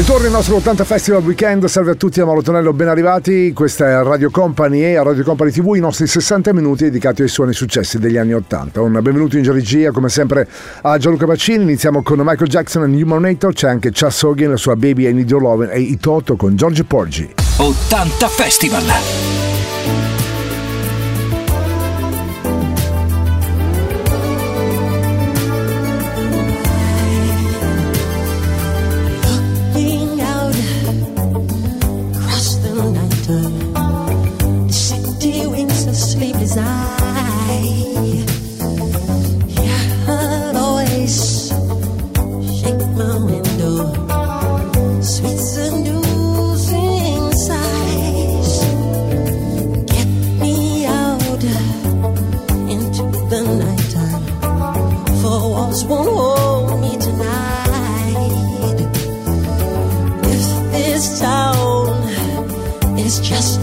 Ritorno il nostro 80 Festival Weekend, salve a tutti da Malotonello, ben arrivati, questa è Radio Company e a Radio Company TV i nostri 60 minuti dedicati ai suoni successi degli anni 80. Un benvenuto in regia come sempre a Gianluca Baccini, iniziamo con Michael Jackson e Human Nature, c'è anche Chas Hogan, la sua Baby and Need Your Love e i Toto con Giorgio Porgi. 80 Festival!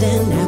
Then. out.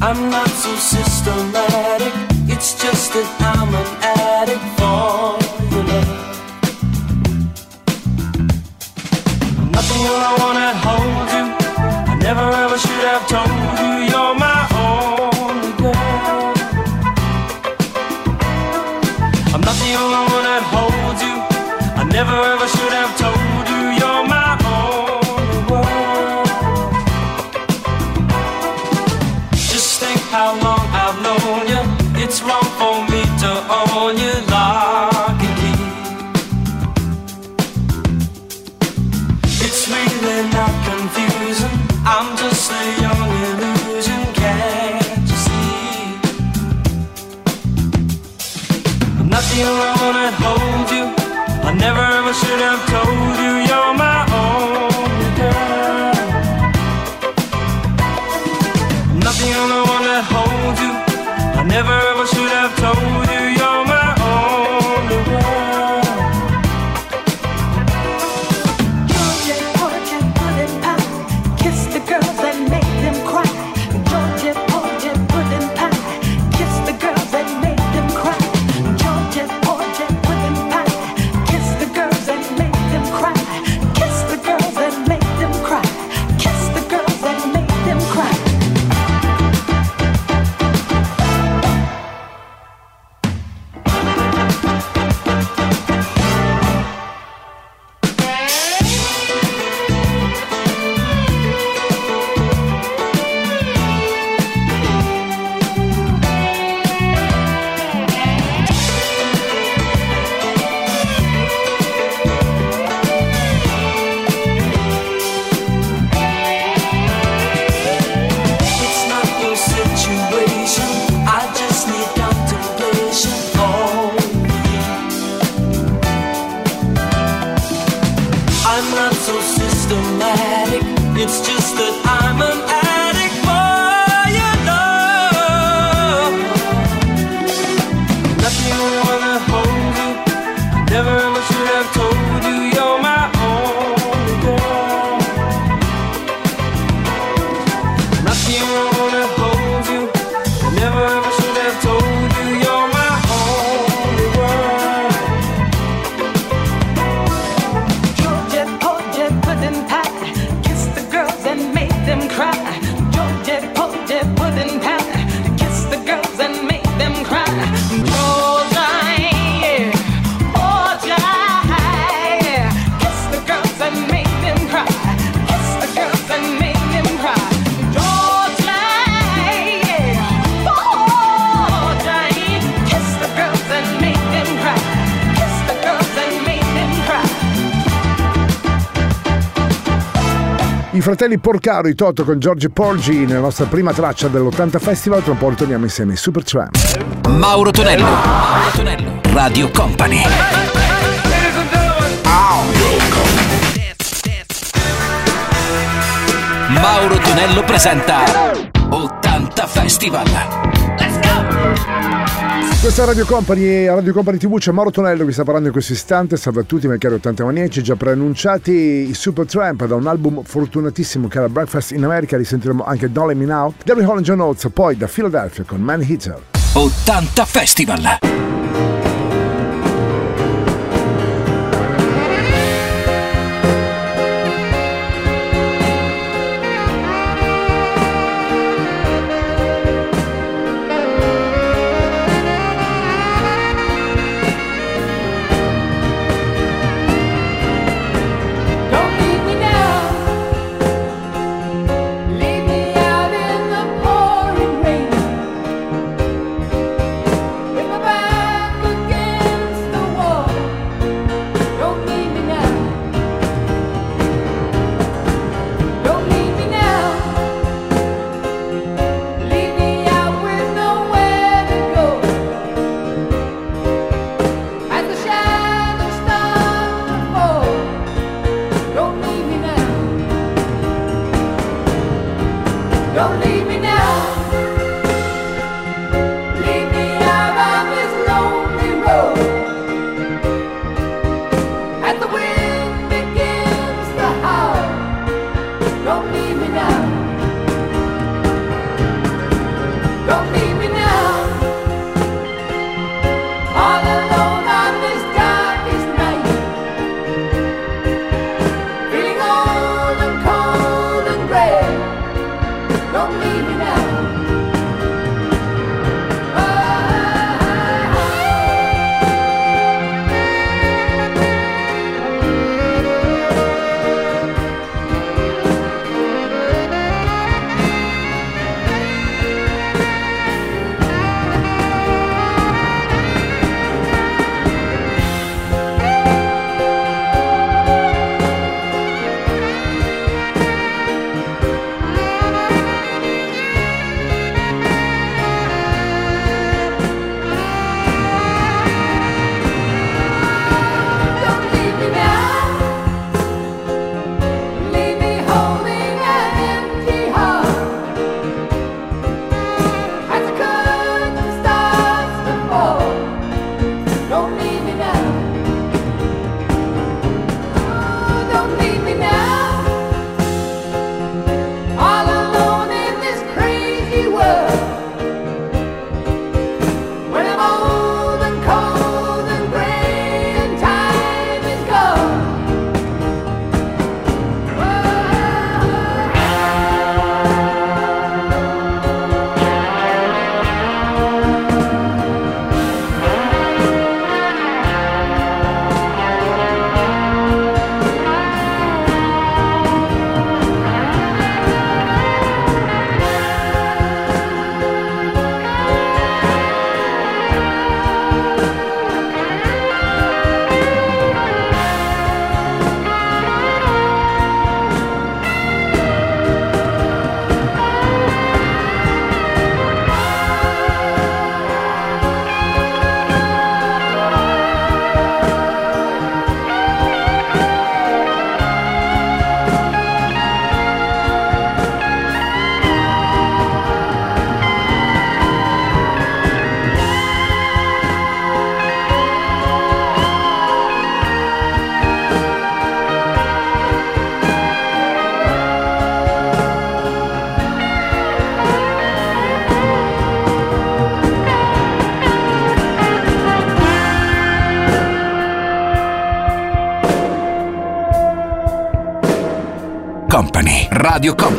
I'm not so systematic, it's just that I'm fratelli Porcaro, i Toto con George Porgi nella nostra prima traccia dell'80 Festival, tra un po' ritorniamo insieme in Super Tramp. Mauro Tonello, Mauro Tonello, Radio Company. Mauro Tonello presenta 80 Festival. Let's go! Questa è Radio Company, Radio Company TV, c'è Mauro Tonello che sta parlando in questo istante, salve a tutti, miei cari 80 maniaci, già preannunciati i Super Tramp da un album fortunatissimo che era Breakfast in America, risentiremo anche Dolly Me Now, Gary Holland John Oates, poi da Philadelphia con Man Hitter. 80 Festival!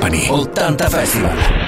Company. Radio Company. 80 Festival.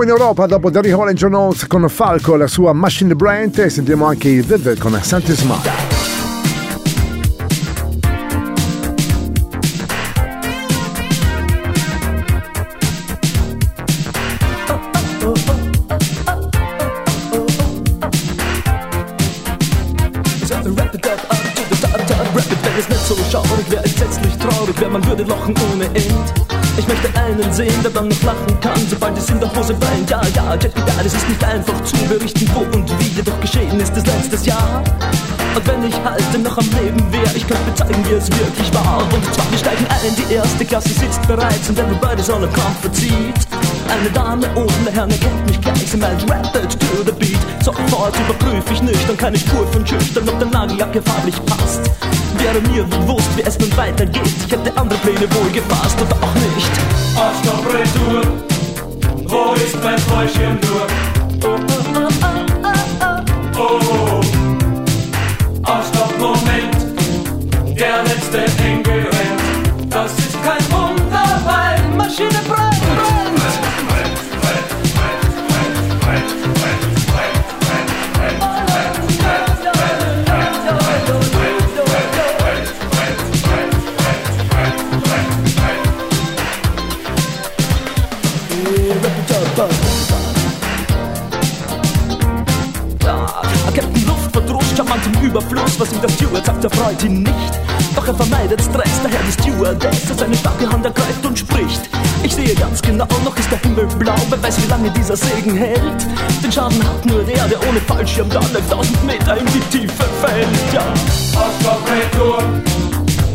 Ritorniamo in Europa dopo Derry Hall Jones con Falco e la sua Machine Brand e sentiamo anche i Vivid con Santi Smart. Möchte einen sehen, der dann noch lachen kann, sobald es in der Hose brennt. Ja, ja, check out, es ist nicht einfach zu berichten, wo und wie jedoch geschehen ist es letztes Jahr. Und wenn ich halt noch am Leben wäre, ich könnte bezeigen, wie es wirklich war. Und zwar, wir steigen ein, die erste Klasse sitzt bereits und everybody's on a comfort seat. Eine Dame ohne Herren erkennt mich gleich, sie meint rapid to the beat. Sofort überprüfe ich nüchtern, keine Spur von schüchtern, ob der Nagellack farblich passt. Wäre mir bewusst, wie es nun weitergeht, ich hätte andere Pläne wohl gefasst oder auch nicht. Auf Retour, wo ist mein Fläschchen nur? Oh, Ausstopp-Moment, der letzte Engel rennt. Überfluss, was ihm der Steward sagt, erfreut ihn nicht. Doch er vermeidet Stress, daher die Stewardess seine starke Hand ergreift und spricht. Ich sehe ganz genau, noch ist der Himmel blau, wer weiß wie lange dieser Segen hält. Den Schaden hat nur der, der ohne Fallschirm da 1000 Meter in die Tiefe fällt, ja. Ostkopfretour,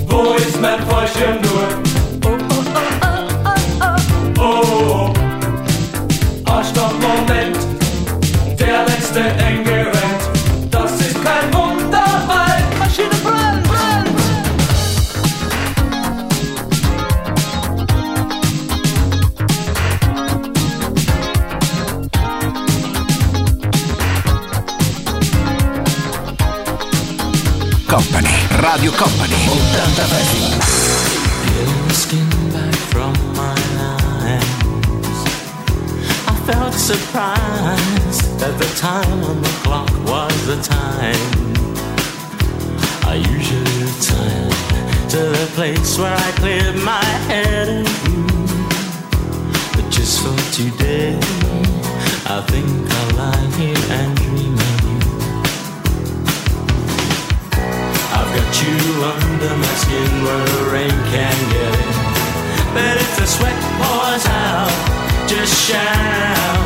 wo ist mein Fallschirm nur? I felt surprised that the time on the clock was the time. I usually tie to the place where I cleared my head of you, but just for today, I think skin where the rain can get in. But if the sweat pours out, just shout.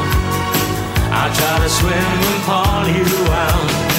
I'll try to swim and pull you out.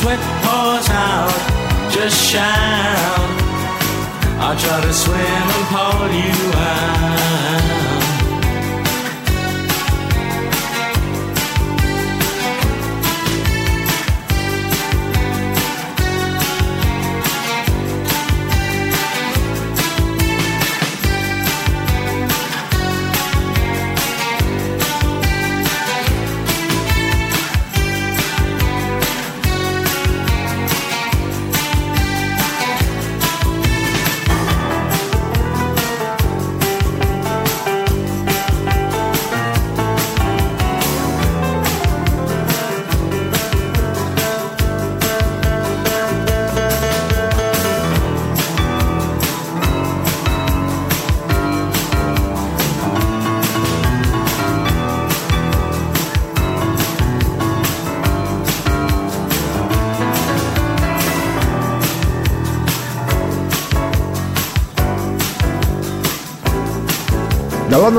Sweat pours out, just shout. I'll try to swim and pull you out.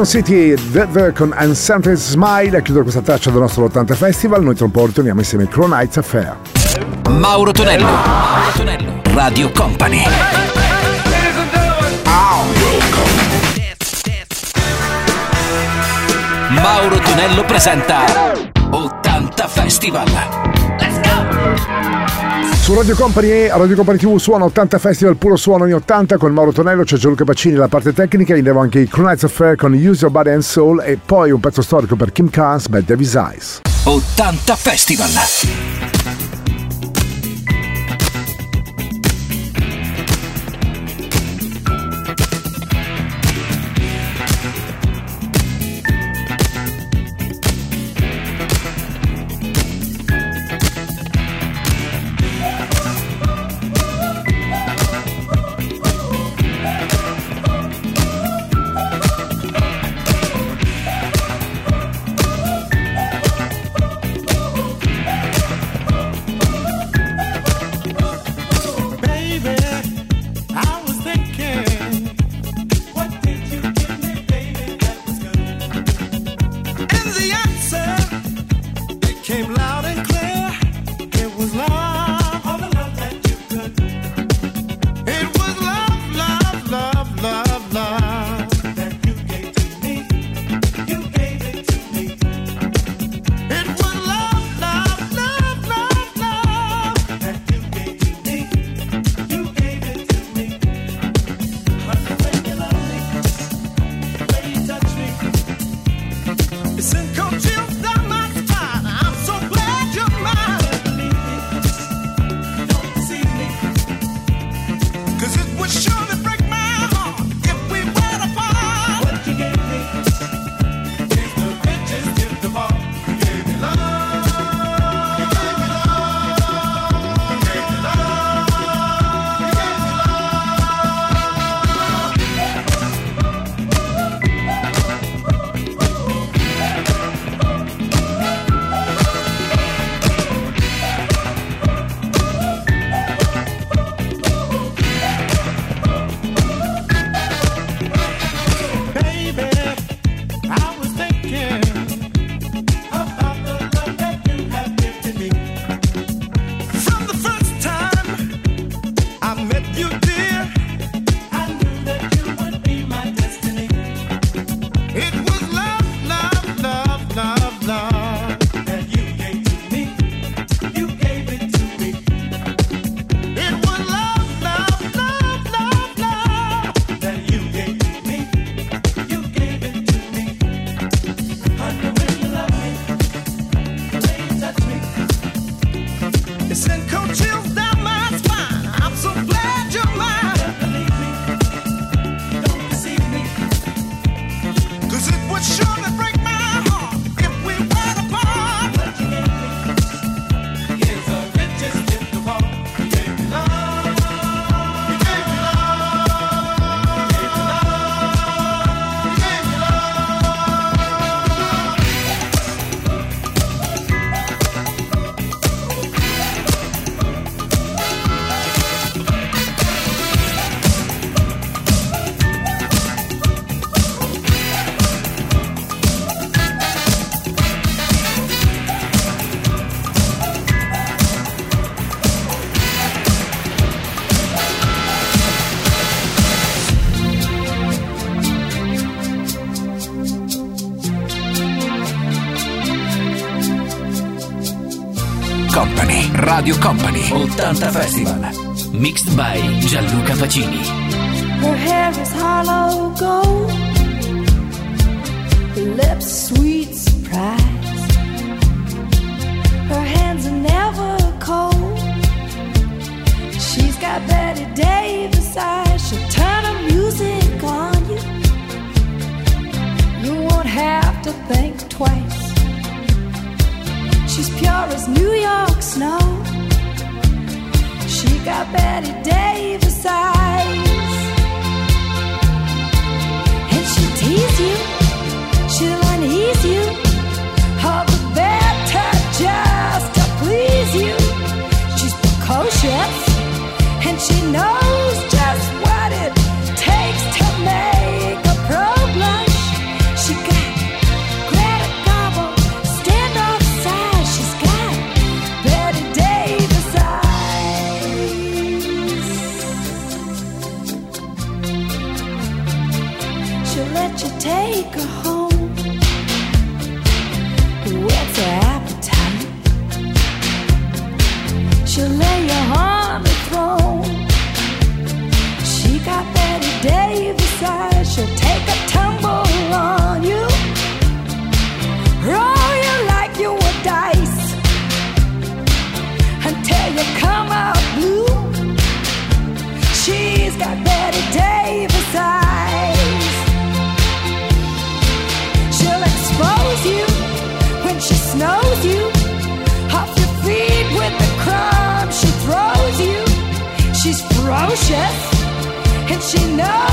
London City, The The con Uncentered Smile a chiudere questa traccia del nostro 80 Festival. Noi tra un po' ritorniamo insieme ai Crow Nights Affair. Mauro Tonello, Mauro Tonello, Radio Company. Mauro Tonello presenta 80 Festival. Su Radio Company e Radio Company TV suona 80 Festival, puro suono ogni 80 con Mauro Tonello, c'è Gianluca Pacini la parte tecnica, indiamo anche i Crow Nights Affair con Use Your Body and Soul e poi un pezzo storico per Kim Carnes, Bad Davis Eyes. 80 Festival. Company, Radio Company, 80 Festival. Mixed by Gianluca Pacini. Her hair is hollow gold, her lips sweet surprise. Her hands are never cold. She's got Betty Davis eyes. She'll turn her music on you. You won't have to think twice. She's pure as New York snow. She got Betty Davis eyes. She'll lay you on the throne. She got Betty Davis eyes. know.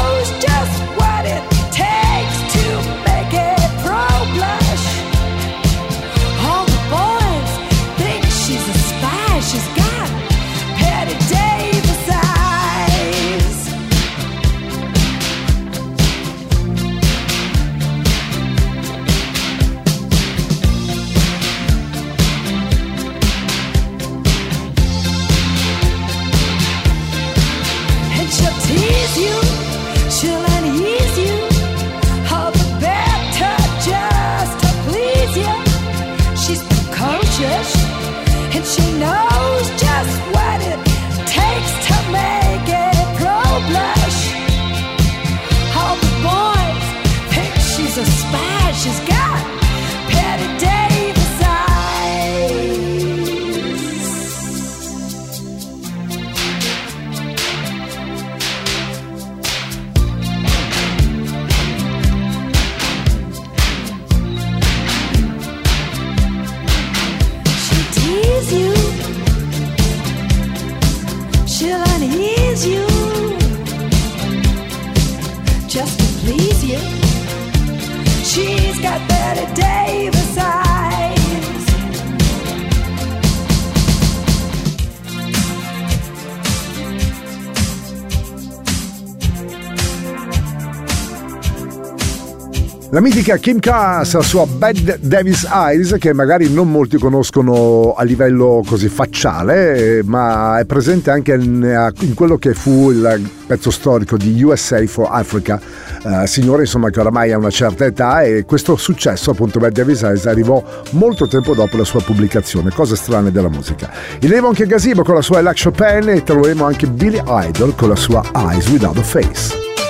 La mitica Kim Cass, la sua Bad Davis Eyes, che magari non molti conoscono a livello così facciale, ma è presente anche in, in quello che fu il pezzo storico di USA for Africa, eh, signore insomma che oramai ha una certa età e questo successo appunto Bad Davis Eyes arrivò molto tempo dopo la sua pubblicazione, cose strane della musica. Il Levo anche Gazebo con la sua Ella Chopin e troveremo anche Billy Idol con la sua Eyes Without a Face.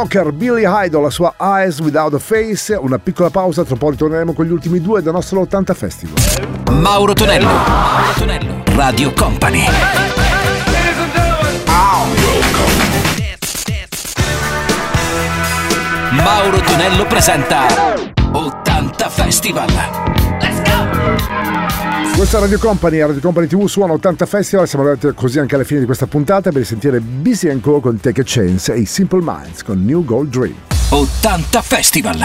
rocker Billy Idol, la sua Eyes Without a Face. Una piccola pausa, tra poco ritorneremo con gli ultimi due del nostro 80 Festival. Mauro Tonello, Mauro Tonello, Radio Company. Mauro Tonello presenta 80 Festival. Let's questa è Radio Company, Radio Company TV Suono 80 Festival, siamo arrivati così anche alla fine di questa puntata per sentire Busy Co con Take a Chance e i Simple Minds con New Gold Dream. 80 Festival!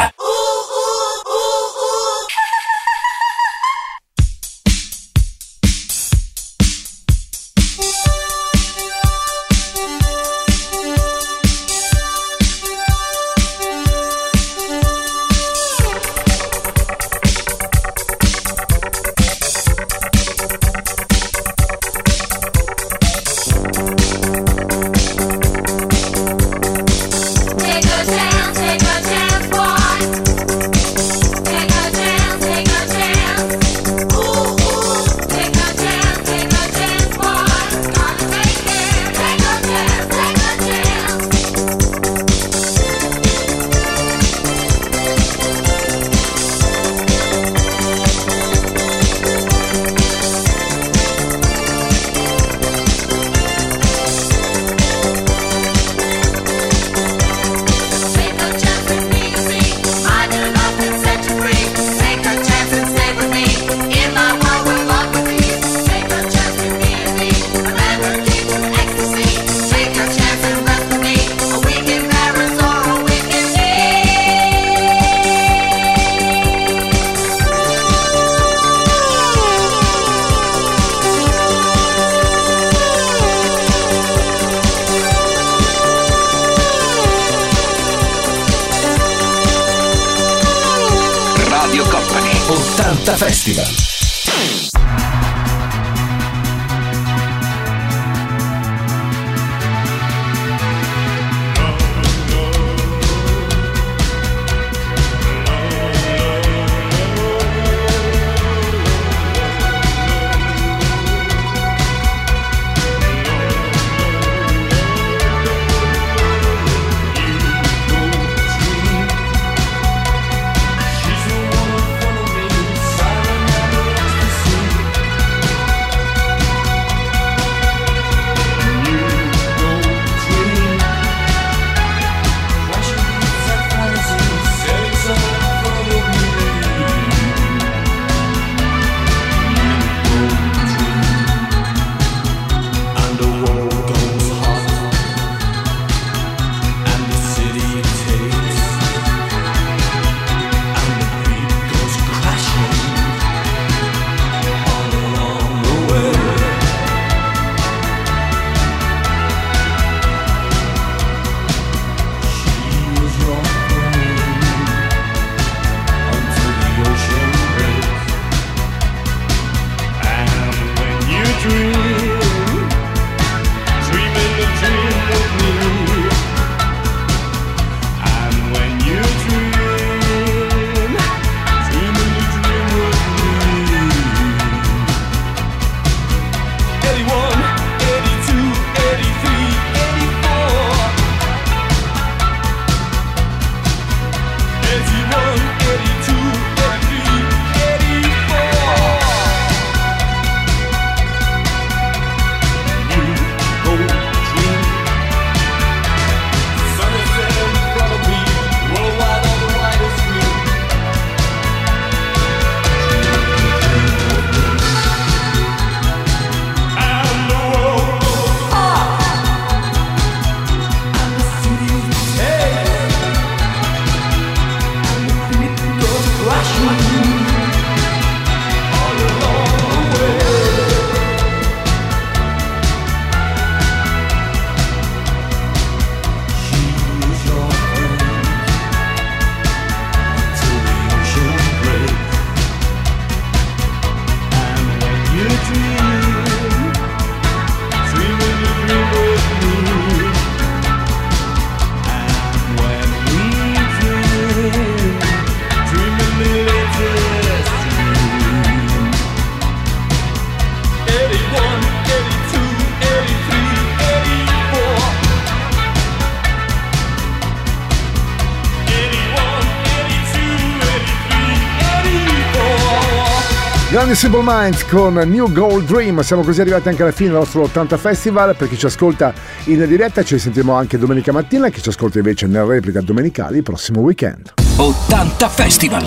84. Grandi Simple Minds con New Gold Dream. Siamo così arrivati anche alla fine del nostro 80 Festival. Per chi ci ascolta in diretta, ci sentiremo anche domenica mattina. Chi ci ascolta invece nella replica domenicali, il prossimo weekend. 80 Festival.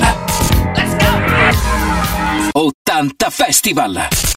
80 Festival.